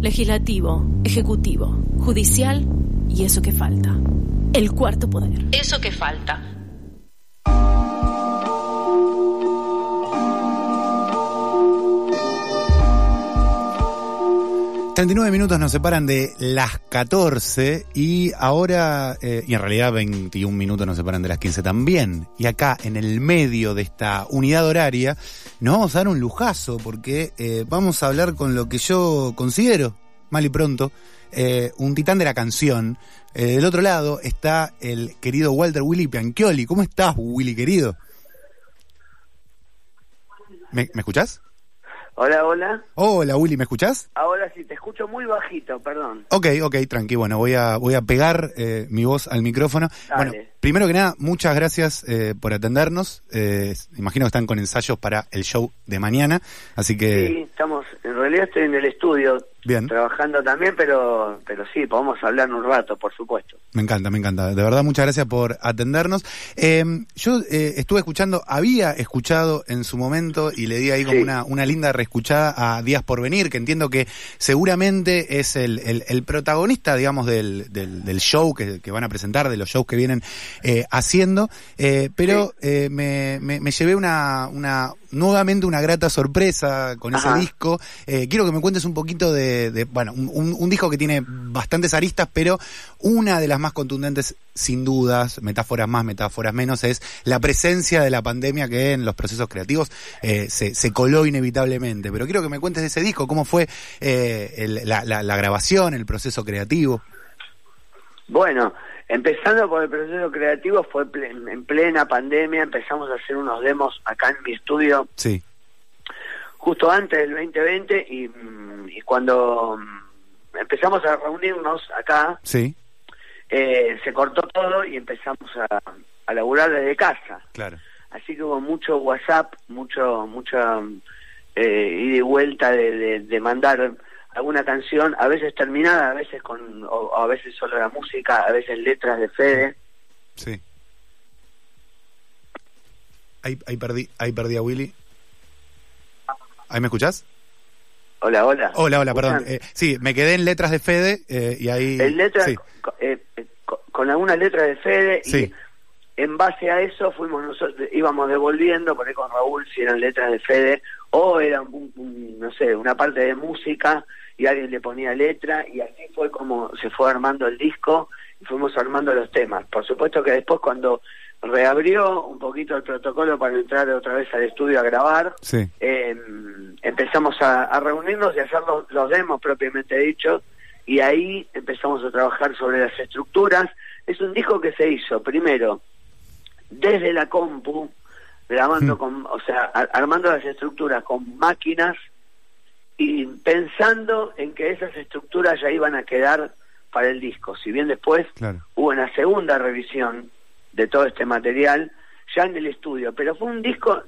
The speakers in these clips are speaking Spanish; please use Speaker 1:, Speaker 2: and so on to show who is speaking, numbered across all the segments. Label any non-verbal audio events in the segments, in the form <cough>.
Speaker 1: legislativo, ejecutivo, judicial y eso que falta. El cuarto poder.
Speaker 2: Eso que falta.
Speaker 3: 39 minutos nos separan de las 14 y ahora, eh, y en realidad 21 minutos nos separan de las 15 también. Y acá, en el medio de esta unidad horaria, nos vamos a dar un lujazo porque eh, vamos a hablar con lo que yo considero, mal y pronto, eh, un titán de la canción. del otro lado está el querido Walter Willy Pianchioli. ¿Cómo estás, Willy, querido? ¿Me, ¿me escuchás?
Speaker 4: Hola, hola.
Speaker 3: Hola, Willy, ¿me escuchás?
Speaker 4: Ahora sí, te escucho muy bajito, perdón.
Speaker 3: Ok, ok, tranqui. Bueno, voy a, voy a pegar eh, mi voz al micrófono. Bueno, primero que nada, muchas gracias eh, por atendernos. Eh, imagino que están con ensayos para el show de mañana, así que...
Speaker 4: Sí, estamos, en realidad estoy en el estudio
Speaker 3: Bien.
Speaker 4: trabajando también, pero, pero sí, podemos hablar un rato, por supuesto.
Speaker 3: Me encanta, me encanta. De verdad, muchas gracias por atendernos. Eh, yo eh, estuve escuchando, había escuchado en su momento y le di ahí como
Speaker 4: Sí.
Speaker 3: una, una linda reescuchada a Días por Venir, que entiendo que seguramente es el, el- el protagonista, digamos, del, del, del show que, que van a presentar, de los shows que vienen eh, haciendo. Eh, pero eh, me, me, me llevé una, una, nuevamente una grata sorpresa con ese disco. Eh, quiero que me cuentes un poquito de, de, bueno, un, disco que tiene bastantes aristas, pero una de las más contundentes, sin dudas, metáforas más, metáforas menos, es la presencia de la pandemia que en los procesos creativos eh, se, se coló inevitablemente. Pero quiero que me cuentes de ese disco, cómo fue eh, el- la, la- la grabación, el proceso creativo.
Speaker 4: Bueno, empezando por el proceso creativo, fue en plena pandemia, empezamos a hacer unos demos acá en mi estudio
Speaker 3: Sí,
Speaker 4: justo antes del 2020 y, mm, y cuando mm, empezamos a reunirnos acá,
Speaker 3: sí,
Speaker 4: eh, se cortó todo y empezamos a, a laburar desde casa.
Speaker 3: claro.
Speaker 4: Así que hubo mucho WhatsApp, mucho, mucha eh, ida y vuelta de, de- de mandar alguna canción, a veces terminada, a veces con, o, o a veces solo la música, a veces letras de Fede.
Speaker 3: Sí. Ahí, ahí perdí, ahí perdí a Willy. ¿Ahí me escuchás?
Speaker 4: Hola, hola.
Speaker 3: Hola, hola, perdón. Eh, sí, me quedé en letras de Fede eh, y ahí...
Speaker 4: En letras,
Speaker 3: sí.
Speaker 4: eh, eh, co- con algunas letras de Fede
Speaker 3: Sí.
Speaker 4: y en base a eso fuimos nosotros, íbamos devolviendo, por ahí con Raúl si eran letras de Fede o eran, un- un, no sé, una parte de música y alguien le ponía letra y así fue como se fue armando el disco y fuimos armando los temas. Por supuesto que después cuando reabrió un poquito el protocolo para entrar otra vez al estudio a grabar,
Speaker 3: Sí,
Speaker 4: eh, empezamos a, a reunirnos y a hacer los, los demos propiamente dicho y ahí empezamos a trabajar sobre las estructuras. Es un disco que se hizo primero desde la compu, grabando
Speaker 3: Mm.
Speaker 4: con, o sea, a- armando las estructuras con máquinas y pensando en que esas estructuras ya iban a quedar para el disco. Si bien después
Speaker 3: claro.
Speaker 4: hubo una segunda revisión de todo este material ya en el estudio, pero fue un disco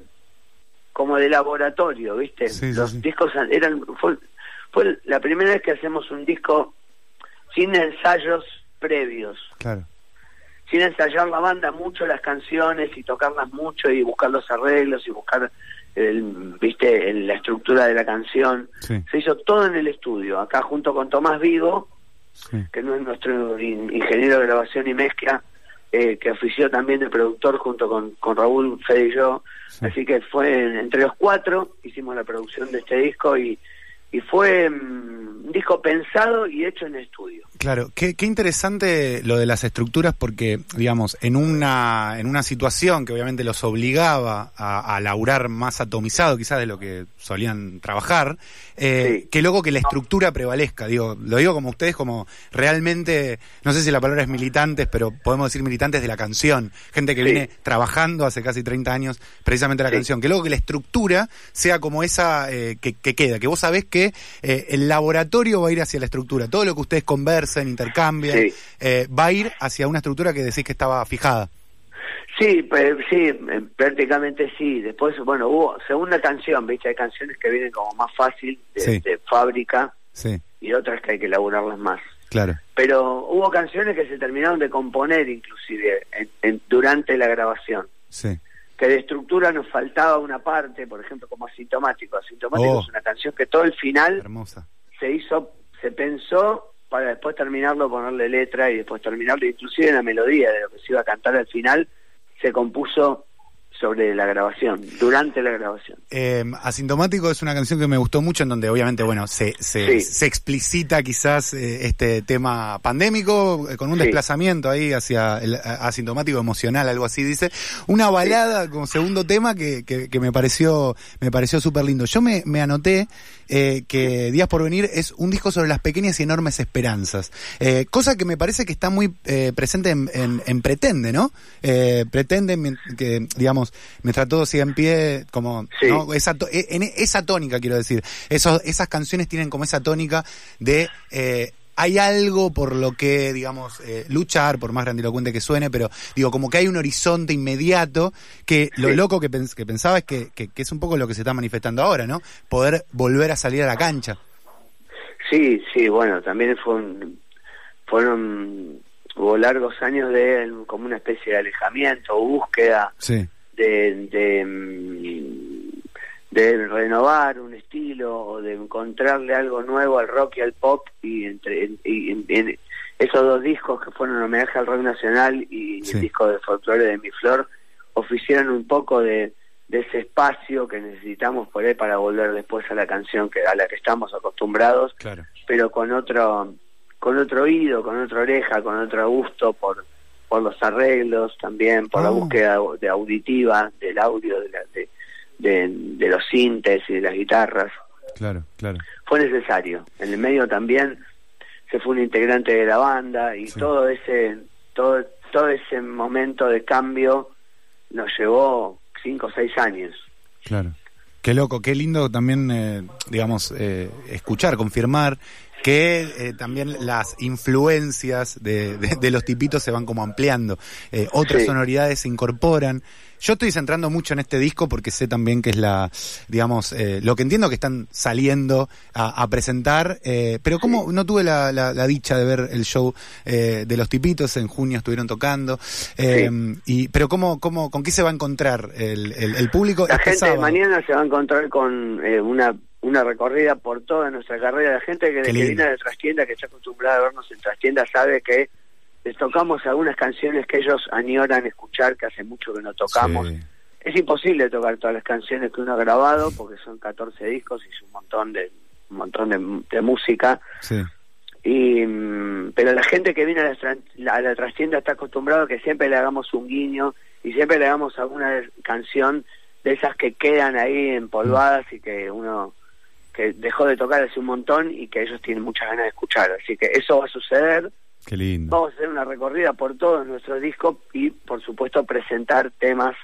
Speaker 4: como de laboratorio, ¿viste?
Speaker 3: Sí,
Speaker 4: Los
Speaker 3: sí.
Speaker 4: discos eran fue, fue la primera vez que hacemos un disco sin ensayos previos,
Speaker 3: Claro.
Speaker 4: sin ensayar la banda mucho las canciones y tocarlas mucho y buscar los arreglos y buscar el, viste el- la estructura de la canción.
Speaker 3: Sí,
Speaker 4: Se hizo todo en el estudio, acá junto con Tomás Vigo,
Speaker 3: sí.
Speaker 4: que no es nuestro in- ingeniero de grabación y mezcla, eh, que ofició también de productor junto con, con Raúl, Fede y yo.
Speaker 3: Sí.
Speaker 4: Así que fue en- entre los cuatro, hicimos la producción de este disco y, y fue mm, un disco pensado y hecho en estudio.
Speaker 3: Claro, qué, qué interesante lo de las estructuras porque, digamos, en una, en una situación que obviamente los obligaba a, a laburar más atomizado quizás de lo que solían trabajar, eh,
Speaker 4: Sí.
Speaker 3: que luego que la estructura prevalezca. Digo, lo digo como ustedes, como realmente, no sé si la palabra es militantes, pero podemos decir militantes de la canción. Gente que
Speaker 4: Sí.
Speaker 3: viene trabajando hace casi 30 años precisamente la
Speaker 4: Sí.
Speaker 3: canción. Que luego que la estructura sea como esa eh, que, que queda, que vos sabés que eh, el laboratorio va a ir hacia la estructura. Todo lo que ustedes conversen, intercambian,
Speaker 4: Sí.
Speaker 3: eh, va a ir hacia una estructura que decís que estaba fijada.
Speaker 4: Sí, pues, sí, eh, prácticamente sí. Después, bueno, hubo segunda canción, ¿viste? Hay canciones que vienen como más fácil de,
Speaker 3: Sí.
Speaker 4: de fábrica
Speaker 3: Sí,
Speaker 4: y otras que hay que elaborarlas más.
Speaker 3: claro.
Speaker 4: Pero hubo canciones que se terminaron de componer inclusive en- en- durante la grabación.
Speaker 3: Sí,
Speaker 4: que de estructura nos faltaba una parte, por ejemplo, como asintomático. Asintomático
Speaker 3: Oh.
Speaker 4: es una canción que todo el final
Speaker 3: hermosa.
Speaker 4: Se hizo se pensó para después terminarlo, ponerle letra y después terminarlo, inclusive la melodía de lo que se iba a cantar al final, se compuso sobre la grabación, durante la grabación.
Speaker 3: Eh, Asintomático es una canción que me gustó mucho, en donde obviamente, bueno, se, se, se explicita quizás eh, este tema pandémico, eh, con un desplazamiento ahí hacia el asintomático emocional, algo así dice. Una balada como segundo tema que, que, que me pareció, me pareció súper lindo. Yo me, me anoté que Días por Venir es un disco sobre las pequeñas y enormes esperanzas, cosa que me parece que está muy presente en, en, en, Pretende, ¿no? pretende que, digamos, mientras todo sigue en pie, como esa, e, en esa tónica, quiero decir. Esos, esas canciones tienen como esa tónica de... Eh, hay algo por lo que, digamos, eh, luchar, por más grandilocuente que suene, pero digo, como que hay un horizonte inmediato que lo loco que, que pensaba es que, que, es un poco lo que se está manifestando ahora, ¿no? Poder volver a salir a la cancha.
Speaker 4: Sí, sí, bueno, también fue fueron, hubo largos años de como una especie de alejamiento, búsqueda. Sí de, mm, de, renovar un estilo o de encontrarle algo nuevo al rock y al pop y entre y, esos dos discos que fueron un homenaje al rock nacional y el disco de folclore de Mi Flor oficiaron un poco de, de ese espacio que necesitamos por ahí para volver después a la canción que a la que estamos acostumbrados pero con otro con otro oído con otra oreja con otro gusto por por los arreglos también, por la ah. búsqueda de auditiva del audio, de, de, los sintes y de las guitarras.
Speaker 3: Claro, claro.
Speaker 4: Fue necesario. En el medio también se fue un integrante de la banda y todo ese todo todo ese momento de cambio nos llevó cinco o seis años.
Speaker 3: Claro. Qué loco, qué lindo también, eh, digamos, eh, escuchar, confirmar que eh, también las influencias de, de, los tipitos se van como ampliando, eh, otras sonoridades se incorporan. Yo estoy centrando mucho en este disco porque sé también que es la, digamos, eh, lo que entiendo que están saliendo a, presentar, pero como no tuve la, la, dicha de ver el show de los tipitos, en junio estuvieron tocando, y pero cómo, cómo, ¿con qué se va a encontrar el, el, público?
Speaker 4: La este gente de mañana se va a encontrar con una una recorrida por toda nuestra carrera. La gente que, que viene de trastienda, que está acostumbrada a vernos en trastienda, sabe que les tocamos algunas canciones que ellos añoran escuchar, que hace mucho que no tocamos. Es imposible tocar todas las canciones que uno ha grabado, porque son 14 discos y es un montón de un montón de, música. Y, mm, pero la gente que viene a la, a la trastienda está acostumbrado a que siempre le hagamos un guiño y siempre le hagamos alguna canción de esas que quedan ahí empolvadas y que uno que dejó de tocar hace un montón y que ellos tienen muchas ganas de escuchar. Así que eso va a suceder.
Speaker 3: Qué lindo.
Speaker 4: Vamos a hacer una recorrida por todos nuestros discos y, por supuesto, presentar temas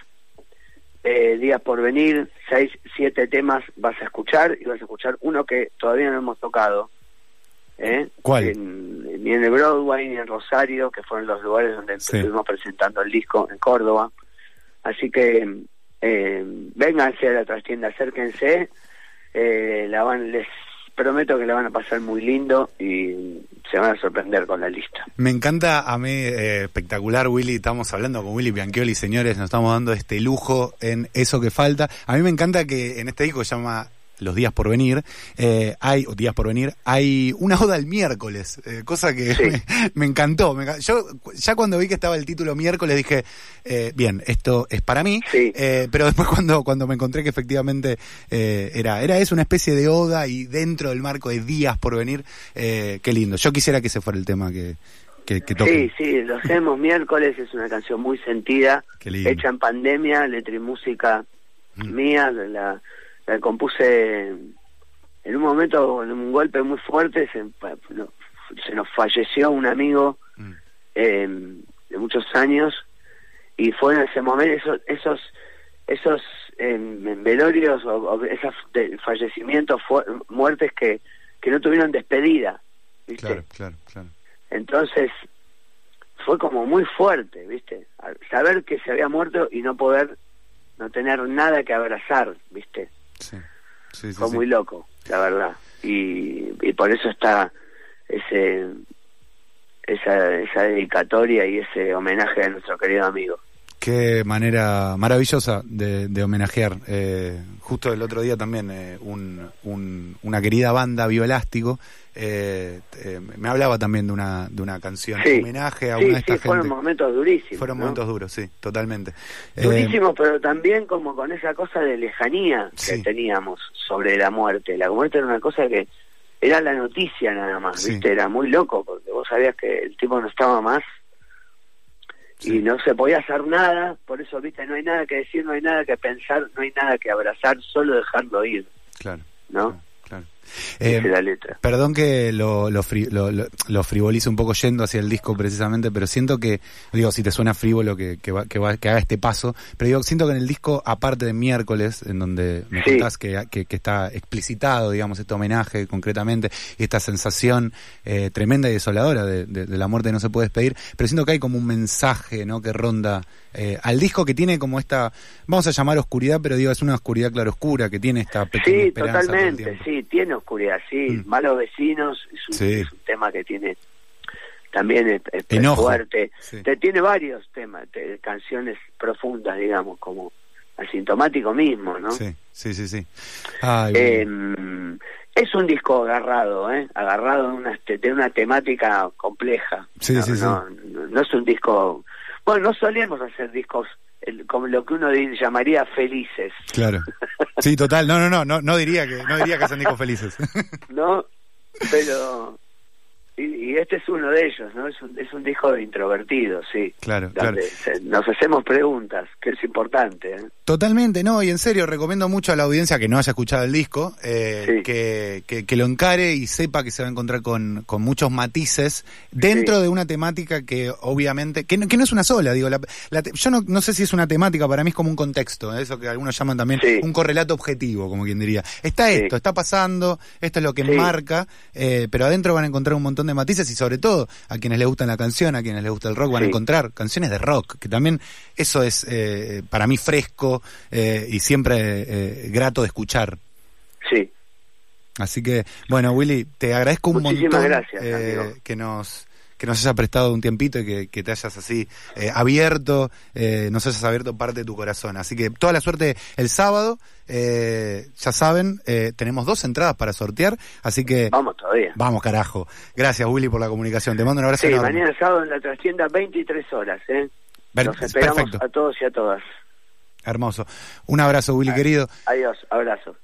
Speaker 4: eh, días por venir. Seis, siete temas vas a escuchar y vas a escuchar uno que todavía no hemos tocado. ¿eh?
Speaker 3: ¿Cuál?
Speaker 4: ni en el Broadway ni en Rosario, que fueron los lugares donde estuvimos presentando el disco en Córdoba. Así que eh, vénganse a la trastienda, acérquense eh, la van, les prometo que la van a pasar muy lindo y se van a sorprender con la lista.
Speaker 3: Me encanta a mí, eh, espectacular Willy, estamos hablando con Willy Bianchioli, señores, nos estamos dando este lujo en eso que falta. A mí me encanta que en este disco se llama los días por venir, eh, hay, o días por venir, hay una oda el miércoles, eh, cosa que me, encantó. yo ya cuando vi que estaba el título miércoles dije, eh, bien, esto es para mí, pero después cuando, cuando me encontré que efectivamente era, era eso, una especie de oda y dentro del marco de días por venir, qué lindo. Yo quisiera que ese fuera el tema que, que,
Speaker 4: Sí, sí, lo hacemos miércoles, es una canción muy sentida, hecha en pandemia, letra y música mm. mía, la la compuse en un momento, en un golpe muy fuerte, se, se nos falleció un amigo mm. em, de muchos años y fue en ese momento esos esos esos em, velorios o, esos fallecimientos muertes que que no tuvieron despedida ¿viste?
Speaker 3: claro claro claro
Speaker 4: entonces fue como muy fuerte viste saber que se había muerto y no poder no tener nada que abrazar viste Sí. Fue muy loco, la verdad. Y, y por eso está ese esa, esa dedicatoria y ese homenaje a nuestro querido amigo.
Speaker 3: Qué manera maravillosa de, de homenajear. Eh, justo el otro día también eh, un, un- una querida banda Bioelástico eh, eh, me hablaba también de una, de una canción,
Speaker 4: Sí.
Speaker 3: homenaje a
Speaker 4: Sí,
Speaker 3: una de
Speaker 4: sí,
Speaker 3: estas
Speaker 4: fueron
Speaker 3: gente.
Speaker 4: momentos durísimos.
Speaker 3: Fueron
Speaker 4: ¿no?
Speaker 3: momentos duros, sí, totalmente. Eh,
Speaker 4: Durísimos, pero también como con esa cosa de lejanía que teníamos sobre la muerte. La muerte era una cosa que era la noticia nada más. ¿viste? Era muy loco, porque vos sabías que el tipo no estaba más
Speaker 3: Sí.
Speaker 4: y no se podía hacer nada, por eso, ¿viste? No hay nada que decir, no hay nada que pensar, no hay nada que abrazar, solo dejarlo ir,
Speaker 3: claro,
Speaker 4: ¿no?
Speaker 3: claro. Eh,
Speaker 4: es la letra.
Speaker 3: Perdón que lo, lo, fri- lo, lo- lo frivolice un poco yendo hacia el disco precisamente, pero siento que, digo, si te suena frívolo que, que, va, que, va- que haga este paso, pero digo, siento que en el disco, aparte de miércoles, en donde me
Speaker 4: Sí.
Speaker 3: contás que, que, que está explicitado, digamos, este homenaje concretamente, y esta sensación eh, tremenda y desoladora de, de- de la muerte que no se puede despedir, pero siento que hay como un mensaje, ¿no?, que ronda eh, al disco que tiene como esta, vamos a llamar oscuridad, pero digo, es una oscuridad claroscura, que tiene esta pequeña
Speaker 4: Sí,
Speaker 3: esperanza
Speaker 4: totalmente, sí, tiene oscuridad, sí,
Speaker 3: Mm.
Speaker 4: malos vecinos, es un,
Speaker 3: Sí.
Speaker 4: es un tema que tiene también es, es
Speaker 3: Enojo.
Speaker 4: fuerte,
Speaker 3: Sí.
Speaker 4: Te- tiene varios temas, te- canciones profundas, digamos, como asintomático mismo, ¿no?
Speaker 3: Sí, sí, sí, sí. Ay,
Speaker 4: Eh, es un disco agarrado, ¿eh? Agarrado de una, de una temática compleja.
Speaker 3: Sí,
Speaker 4: no,
Speaker 3: sí, sí.
Speaker 4: no es un disco... Bueno, no solemos hacer discos el- como lo que uno llamaría felices,
Speaker 3: claro. <laughs> Sí, total. No, no, no, no, no diría que, no diría que son discos felices.
Speaker 4: ¿no? <laughs> Pero... Y, y este es uno de ellos, ¿no? Es un, es un disco de introvertidos, sí.
Speaker 3: Claro, claro.
Speaker 4: Donde se- nos hacemos preguntas, que es importante, ¿eh?
Speaker 3: Totalmente, no, y en serio, recomiendo mucho a la audiencia que no haya escuchado el disco, eh,
Speaker 4: Sí.
Speaker 3: que, que, que lo encare y sepa que se va a encontrar con, con muchos matices dentro
Speaker 4: Sí.
Speaker 3: de una temática que obviamente, que no, que no es una sola, digo, la, la yo no, no sé si es una temática, para mí es como un contexto, ¿eh? eso que algunos llaman también
Speaker 4: Sí.
Speaker 3: un correlato objetivo, como quien diría. Está esto, está pasando, esto es lo que marca, eh, pero adentro van a encontrar un montón de matices y sobre todo a quienes les gusta la canción, a quienes les gusta el rock, van a encontrar canciones de rock, que también eso es eh, para mí fresco eh, y siempre eh, grato de escuchar.
Speaker 4: Sí.
Speaker 3: Así que, bueno, Willy, te agradezco un
Speaker 4: Muchísimas
Speaker 3: montón
Speaker 4: gracias,
Speaker 3: eh, que nos que nos hayas prestado un tiempito y que, que te hayas así eh, abierto, eh, nos hayas abierto parte de tu corazón. Así que toda la suerte el sábado, eh, ya saben, eh, tenemos dos entradas para sortear, así que
Speaker 4: Vamos todavía.
Speaker 3: vamos carajo. Gracias Willy por la comunicación, te mando un abrazo
Speaker 4: Sí,
Speaker 3: enorme.
Speaker 4: mañana sábado en la trastienda 23 horas, ¿eh?
Speaker 3: Per-
Speaker 4: Los esperamos
Speaker 3: perfecto,
Speaker 4: a todos y a todas.
Speaker 3: hermoso. Un abrazo Willy querido.
Speaker 4: Adiós, abrazo.